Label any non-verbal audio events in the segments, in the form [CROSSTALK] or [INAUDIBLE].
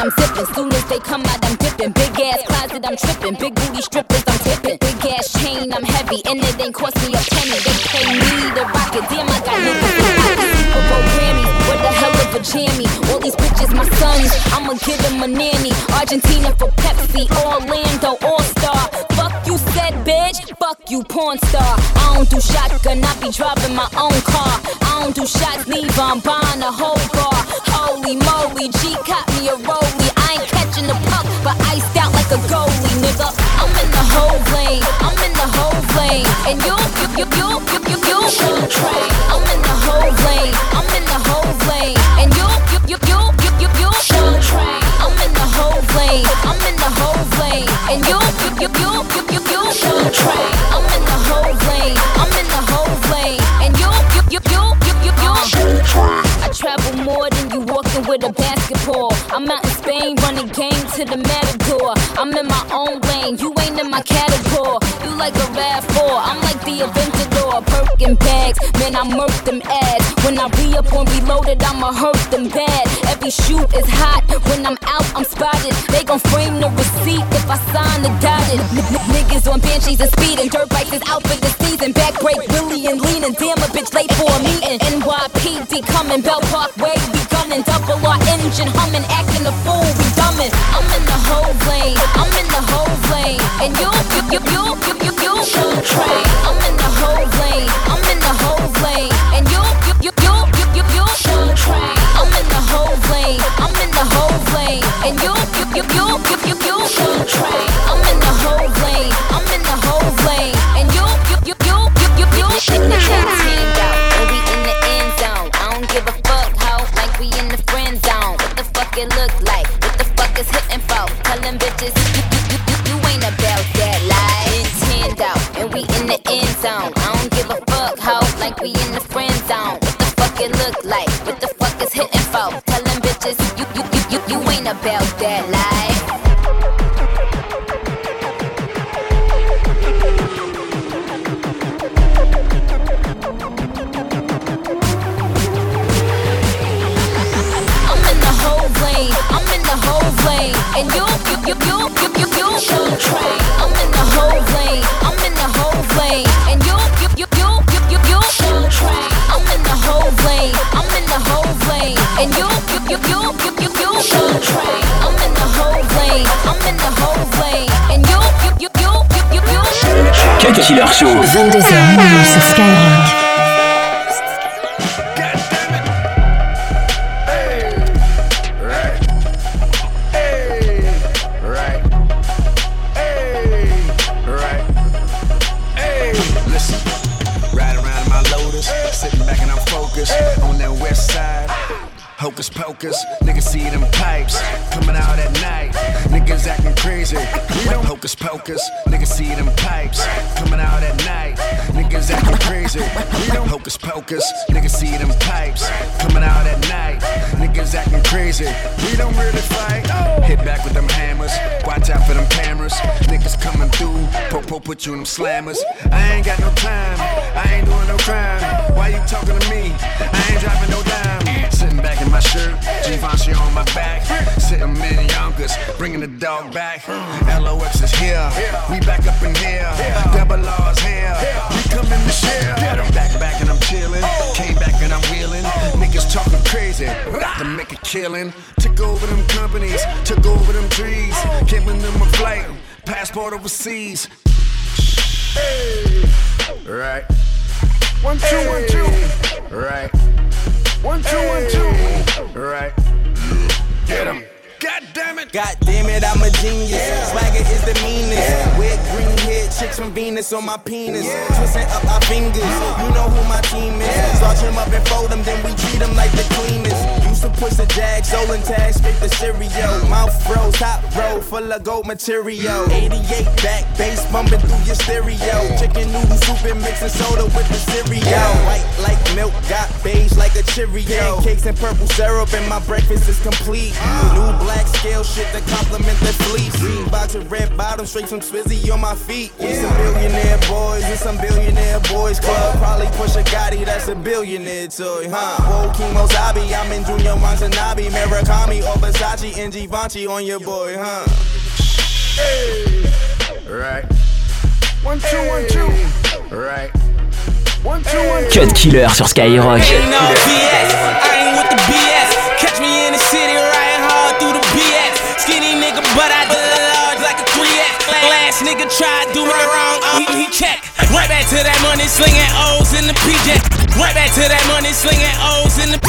I'm zipping. Soon as they come out, I'm dipping. Big ass closet, I'm tripping. Big booty strippers, I'm tipping. Big ass chain, I'm heavy, and it ain't cost me a penny. They pay me to rock. Damn, I got niggas pockets. Super Grammys, what the hell of a jammy? All these bitches, my sons, I'ma give them a nanny. Argentina for Pepsi, Orlando, All Star. Fuck you said, bitch. Fuck you, porn star. I don't do shotgun, I be driving my own car. I don't do shots, leave, I'm buying a whole bar. Foley. G caught me a rollie. I ain't catching the puck, but iced out like a goalie, nigga. I'm in the whole lane. I'm in the whole lane. And you, you, you, you, you, you, you, you train. I'm in the whole lane. I'm in the whole lane. And you, you, you, you, you, you, you, you train. I'm in the whole lane. I'm in the whole lane. And you, you, you, you, you, you, you, you train. I'm in the whole lane. With a basketball. I'm out in Spain running game to the matador. I'm in my own lane, you ain't in my category. You like a RAV4, I'm like the Aventador. Birkin bags, man, I murk them ads. When I re up on reloaded, I'ma hurt them bad. Every shoot is hot, when I'm out, I'm spotted. They gon' frame the receipt if I sign the dotted. Niggas on banshees and speeding, dirt bikes is out for the season. Back break, Willie and leaning, damn a bitch late for a meeting. NYPD coming, Bell gunning. Double humming, acting a fool, we dumbing. I'm in the whole lane, I'm in the whole lane. And you, you, you, you, you, you, you, you, train. I'm in the you, you, you, you, you. Show train. I'm in the whole lane. I'm in the whole lane. And you, you, you, you, you, you, you. Show train. I'm in the whole lane. I'm in the whole lane. And you, you, you, you, you, you, you. Show train. I'm in the whole lane. I'm in the whole lane. And you, you, you, you, you, you, you. Killer Show. 22h sur Skyrock. Hocus pocus, niggas see them pipes coming out at night. Niggas acting crazy. We don't hocus pocus, niggas see them pipes coming out at night. Niggas acting crazy. We don't hocus pocus, niggas see them pipes coming out at night. Niggas acting crazy. We don't really fight. Hit back with them hammers. Watch out for them cameras. Niggas coming through. Popo put you in them slammers. I ain't got no time. I ain't doing no crime. Why you talking to me? I ain't dropping no dime. Sitting back in my shirt. Givenchy on my back. Sitting in Yonkers. Bringing the dog back. LOX is here. We back up in here. Double R's here. We coming to share. Back back and I'm chilling. Came back and I'm wheeling. Niggas talking crazy. About to make a killing. Took over them companies. Took over them trees. Giving them a flight. Passport overseas. Hey. Right. One, two, one, two. Right. One, two, one, two. Right. Get him. God damn it. God damn it, I'm a genius. Swagger is the meanest. With green head chicks from Venus on my penis. Twisting up our fingers. You know who my team is. Starch them up and fold them, then we treat them like the cleanest. Used to push the jag, stolen tag, straight the cereal. Mouth froze, top row, full of gold material. 88 back, bass bumping through your stereo. Chicken noodle soup and mixing soda with the cereal. White like milk, got beige like a Cheerio. Pancakes and purple syrup, and my breakfast is complete. Ah. New black scale shit to complement the fleece. Green box with red bottom, straight from Swizzy on my feet. We some billionaire boys, we some billionaire boys club. Probably push a Gotti, that's a billionaire toy, huh? Ah. Whoa, Kimo's hobby, I'm in Junya Watanabe. Murakami Armani or Versace and Givenchy on your boy, huh? Hey, right. One, two, one, two. Right. One, two, one, two. Cut Killer sur Skyrock. Ain't no BS, I ain't with the BS. Catch me in the city riding hard through the BS. Skinny nigga, but I do large like a 3X. Last nigga tried doing it wrong, oh, he, he check. Right back to that money, slinging O's in the PJ. Right back to that money, slinging O's in the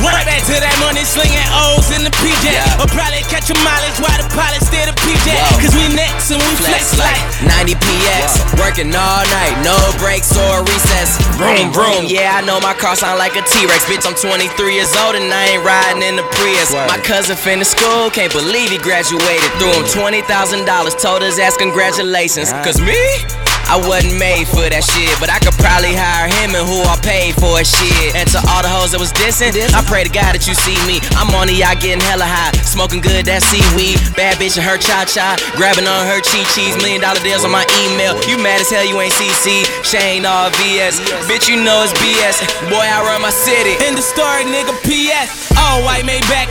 Right back to that money, slinging O's in the PJ. Yeah. Or probably catch a mileage while the pilot steer the PJ. Whoa. Cause we next and we flex, Flex like 90 PS, working all night, no breaks or recess. Vroom, vroom. Yeah, I know my car sound like a T-Rex. Bitch, I'm 23 years old and I ain't riding in the Prius. My cousin finished school, can't believe he graduated. Threw him $20,000, told his ass congratulations. Cause me? I wasn't made for that shit, but I could probably hire him and who I paid for shit. And to all the hoes that was dissing, I pray to God that you see me. I'm on the yacht getting hella high, smoking good that seaweed. Bad bitch and her cha cha, grabbing on her chi chis. Million dollar deals on my email. You mad as hell, you ain't CC. Shane all VS. Bitch, you know it's BS. Boy, I run my city. In the story, nigga, PS. All white made back.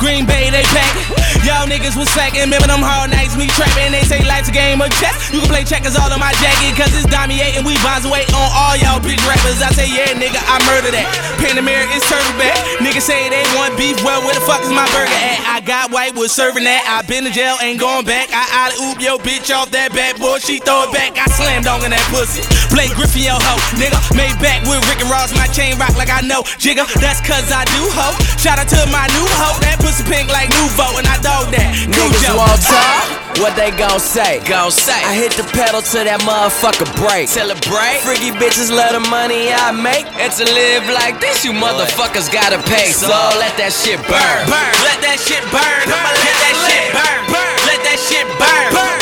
Green Bay, they pack. Y'all niggas was slacking. Remember them hard nights, me trapping. They say life's a game of chess. You can play checkers all on my jacket, cause it's and we bonds away on all y'all bitch rappers. I say, yeah, nigga, I murder that. Panamera is turtle back. Niggas say they want beef. Well, where the fuck is my burger at? I got white, was serving that. I been to jail, ain't going back. I out oop yo bitch off that bad boy. She throw it back. I slam dong in that pussy. Blake Griffin, yo ho. Nigga, made back with Rick and Ross. My chain rock like I know. Jigga, that's cause I do ho. Shout out to my new hoe. Pussy pink like Nouveau, and I dog that. Niggas won't talk. Uh-huh. What they gon' say? Gon' say. I hit the pedal to that motherfucker break. Celebrate. Freaky bitches love the money I make. And to live like this, you motherfuckers gotta pay. So let that shit burn. burn. Let that shit burn. I'ma let that shit burn. burn. Let that shit burn. burn.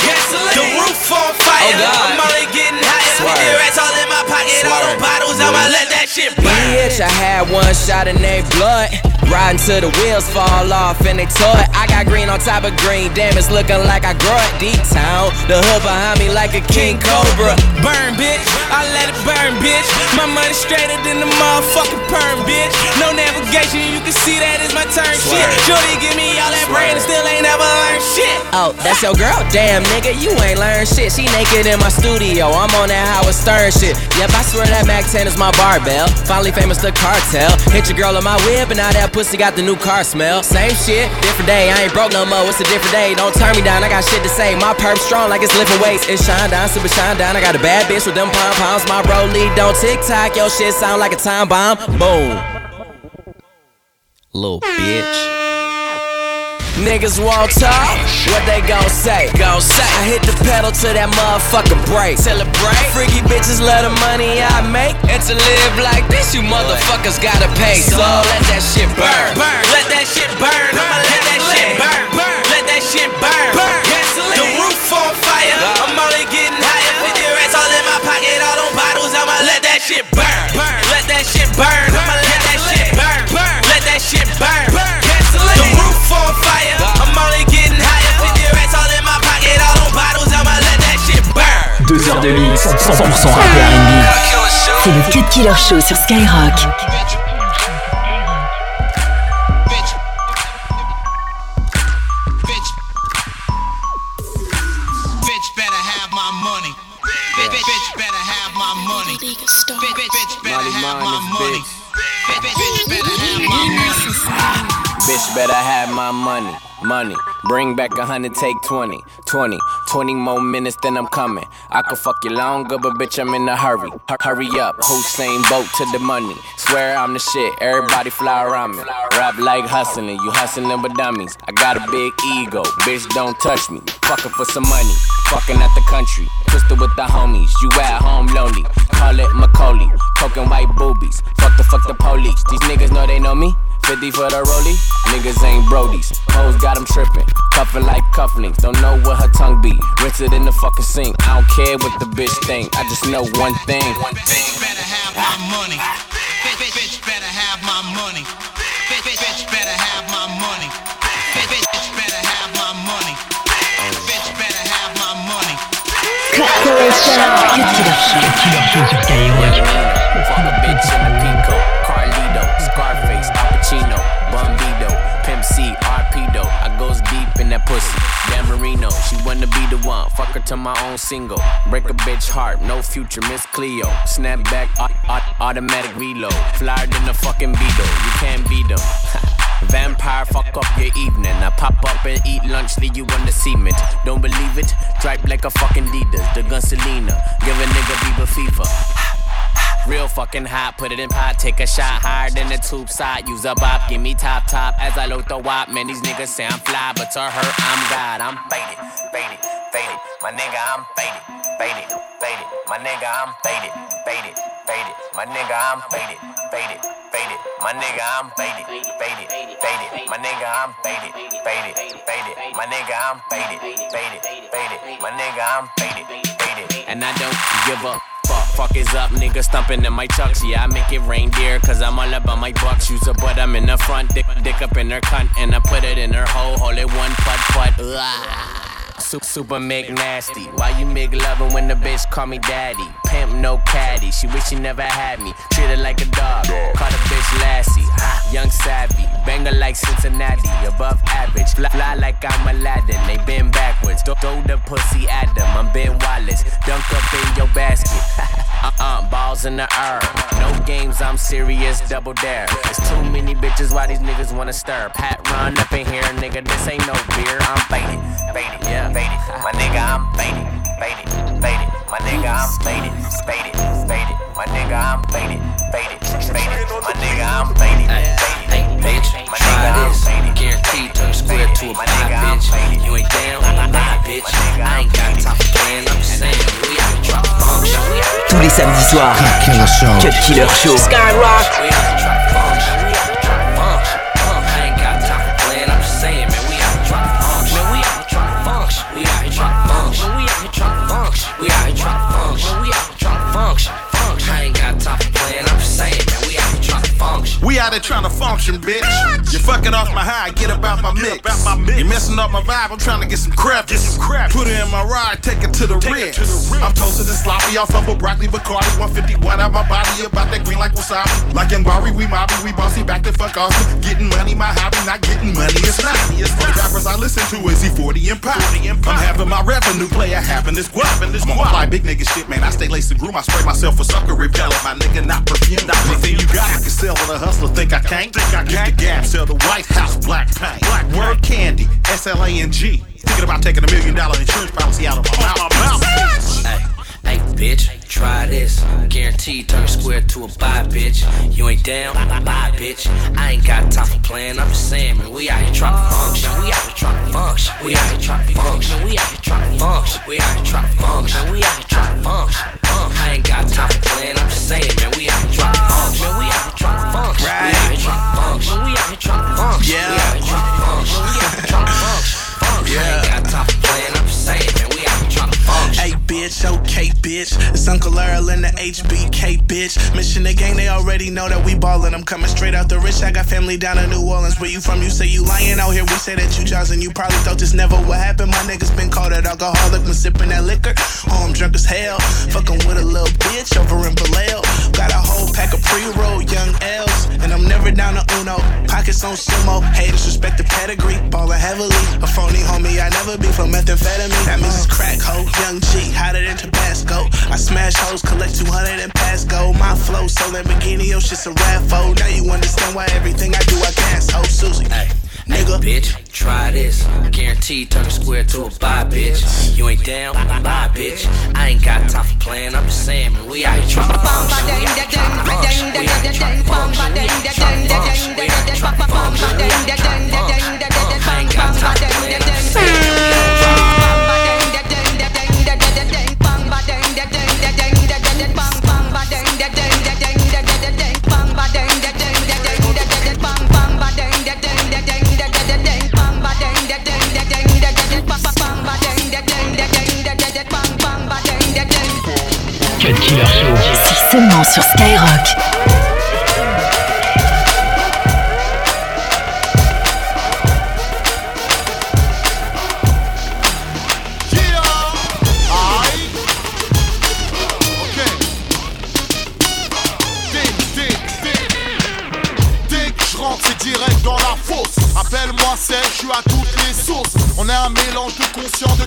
The roof on fire. Oh, God. I'm only getting higher. Fifty rats all in my pocket. All Swerve. them bottles. I'ma let that shit. Bitch, I had one shot in they blood. Riding till the wheels fall off and they tore it. I got green on top of green, damn, it's looking like I grow it. Deep town, the hood behind me like a king cobra. Burn, bitch. I let it burn, bitch. My money straighter than the motherfucking perm, bitch. No navigation, you can see that is my turn shit. Shorty give me all that brain and still ain't never learned shit. Oh, that's your girl? Damn, nigga, you ain't learned shit. She naked in my studio. I'm on that Howard Stern shit. Yep, I swear that Mac 10 is my barbell. Finally famous, the cartel. Hit your girl on my whip, and now that pussy got the new car smell. Same shit, different day. I ain't broke no more. It's a different day. Don't turn me down. I got shit to say. My perp strong like it's lifting weights. It shine down, super shine down. I got a bad bitch with them pom poms. My rollie don't tick tock. Your shit sound like a time bomb. Boom. Little bitch. Niggas won't talk, what they gon' say? Gon' say I hit the pedal to that motherfucker break. Celebrate. Freaky bitches love the money I make. And to live like this, you motherfuckers gotta pay. So let that shit burn. burn. Let that shit burn. I'ma let that shit burn. burn. Let that shit burn. burn. The roof on fire. I'm only getting 100%, rap et R&B. C'est le Cut Killer Show sur Skyrock. Bitch. Bitch. Bitch better have my money. Bitch better have my money, money. Bring back a hundred, take 20, 20, 20 more minutes, then I'm coming. I could fuck you longer, but bitch, I'm in a hurry. Hu- Hurry up, Usain Bolt to the money. Swear I'm the shit, everybody fly around me. Rap like hustling, you hustling with dummies. I got a big ego, bitch, don't touch me. Fucking for some money, fucking at the country. Twisted with the homies, you at home lonely. Call it Macaulay, poking white boobies. Fuck the fuck the police, these niggas know they know me. 50 for the rollie, niggas ain't brodies. Hoes got them trippin', cuffin' like cufflinks. Don't know what her tongue be. Rinse it in the fucking sink. I don't care what the bitch think. I just know one thing. One Bitch better have my money. Bitch, bitch, bitch better have my money. Bitch, bitch, bitch better have my money. Bitch, bitch, bitch better have my money. Bitch better have my money. Cut Killer Show sur Skyrock. Fuck a bitch in a record to be the one, fuck her to my own single. Break a bitch heart, no future, Miss Cleo. Snap back, automatic reload. Flyer than the fucking Beetle, you can't beat them. [LAUGHS] Vampire, fuck up your evening. I pop up and eat lunch, leave you on the cement. Don't believe it? Dripe like a fucking Adidas. The gun Selena, give a nigga Bieber fever. Real fucking hot, put it in pot, take a shot higher than the tube side. Use a bop, give me top top as I load the wop. Man, these niggas say I'm fly, but to her, I'm God. I'm faded, faded, faded. My nigga, I'm faded, faded, faded. My nigga, I'm faded, faded, faded. My nigga, I'm faded, faded, faded. My nigga, I'm faded, faded, faded. My nigga, I'm faded, faded, faded. My nigga, I'm faded, faded, faded. My nigga, I'm faded, faded. And I don't give up fuck is up, nigga stumping in my chucks. Yeah, I make it rain, dear, cause I'm all about my bucks. Use a butt, I'm in the front, dick, dick up in her cunt, and I put it in her hole, hold it one put put. Super, super make nasty. Why you make loving when the bitch call me daddy? Pimp no caddy. She wish she never had me. Treat her like a dog. Call the bitch Lassie. Young savvy. Banger like Cincinnati. Above average. Fly, fly like I'm Aladdin. They been backwards. Throw, throw the pussy at them. I'm Ben Wallace. Dunk up in your basket. [LAUGHS] uh-uh, balls in the air. No games, I'm serious, double dare. It's too many bitches, why these niggas wanna stir? Pat run up in here, nigga, this ain't no beer. I'm faded, faded, yeah, faded. My nigga, I'm faded, faded, faded. My nigga, I'm faded, faded, faded. My nigga, I'm faded, faded, faded. My nigga, I'm faded, try this. Guaranteed turn square to a pie, bitch. You ain't down, nah, bitch. I ain't got time for playing, I'm just saying. We out to drop function, we out Tous les samedis soirs, Cut Killer Show. Cut Killer Show. Skyrock. Function. We out there trying to function, bitch. You fucking off my high, get about my mix. You messing up my vibe, I'm trying to get some crap. Get some crap. Put it in my ride, take it to the ridge. I'm toasted and sloppy, off of a broccoli, Bacardi, 151 out my body, about that green like wasabi. Like in Bari, we mobby, we bossy, back the fuck off. Getting money, my hobby, not getting money, it's not. Me. It's the rappers I listen to is E40 and Pop. I'm having my revenue player having this guap. I'm on fly big nigga shit, man. I stay laced and groom, I spray myself for sucker repellent. My nigga, not perfume. Not anything you got, I can sell with a hustler, think I can't. Think I can't. the gap, sell the White House black paint. Black Word candy, S L A N G. Thinking about taking a million dollar insurance policy out of my mouth. Hey, hey, bitch, try this. Guaranteed turn square to a buy, bitch. You ain't down, bye, bitch. I ain't got time for playing, I'm just saying, man. We out here trying to function, we out here trying to function. We out here trying to function, we out here trying to function. We out here trying to function, we out here trying to function. I ain't got time for playing, I'm just saying, man. We out here trying to function, bitch. It's Uncle Earl and the HBK bitch. Mission the gang, they already know that we ballin'. I'm coming straight out the rich. I got family down in New Orleans. Where you from? You say you lying out here. We say that you Johnson. You probably thought this never would happen. My niggas been called an alcoholic when sippin' that liquor. Oh, I'm drunk as hell. Fuckin' with a little bitch over in Vallejo. Got a whole pack of pre-roll young L's. And I'm never down to Uno. Pockets on simo. Haters respect the pedigree. Ballin' heavily. A phony homie, I never be from methamphetamine. That means it's crack hoe. Young G, hotter than Tabasco. I smash hoes, collect 200 and pass go. My flow, so Lamborghini, your shit's a raffo. Now you understand why everything I do, I gas. Oh, Susie. Hey, Nigga. Hey, bitch, try this. Guaranteed turn a square to a buy, bitch. You ain't down, bye, bitch. I ain't got time for playing. I'm just saying, man. We out here trying to function. We out here trying to function. We out here trying to function. We out here trying to function. Je rentre, c'est direct dans la fosse. Appelle-moi Marseille, je suis à toutes les sauces. On est un mélange de conscient de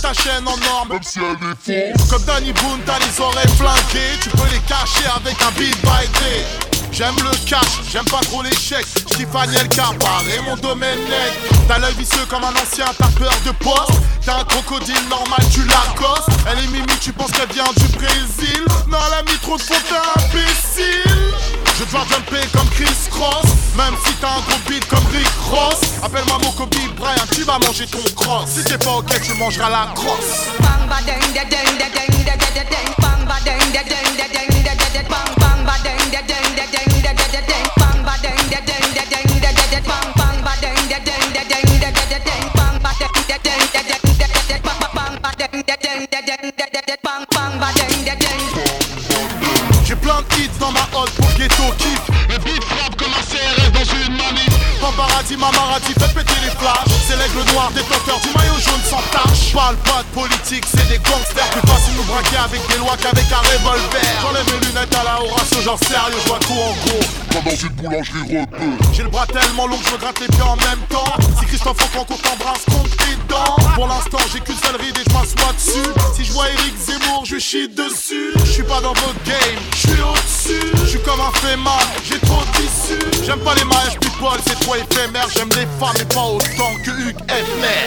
ta chaîne en norme, même si elle est fausse. Comme Danny Boone, t'as les oreilles flanquées. Tu peux les cacher avec un beat by day. J'aime le cash, j'aime pas trop l'échec. J'kiffe Capar et mon domaine nec. T'as l'œil vicieux comme un ancien, t'as peur de poste. T'as un crocodile normal, tu l'accostes. Elle est mimi, tu penses qu'elle vient du Brésil. Non, elle a mis trop de imbécile. Je dois jumper comme Chris Cross. Même si t'as un gros beat comme Rick Ross. Appelle-moi mon Kobe Bryant, tu vas manger ton cross. Si t'es pas ok, tu mangeras la crosse. Péter les flashs. C'est l'aigle noir, détenteur du maillot jaune sans tache. Parle pas de politique, c'est des gangsters. Plus facile nous braquer avec des lois qu'avec un revolver. J'enlève mes lunettes à la Horatio, genre sérieux, je vois tout en gros. Comme dans une boulangerie rebeu. J'ai le bras tellement long que je gratte les pieds en même temps. Si Christophe Franco t'embrasse, compte tes dents. Pour l'instant, j'ai qu'une seule ride et je m'assois dessus. Si je vois Eric Zemmour, je chie dessus. Je suis pas dans votre game, je suis au-dessus. Je suis comme un j'ai d'issues. J'aime pas les mariages people, c'est trop éphémère. J'aime les femmes et pas autant que Hugues Hefner.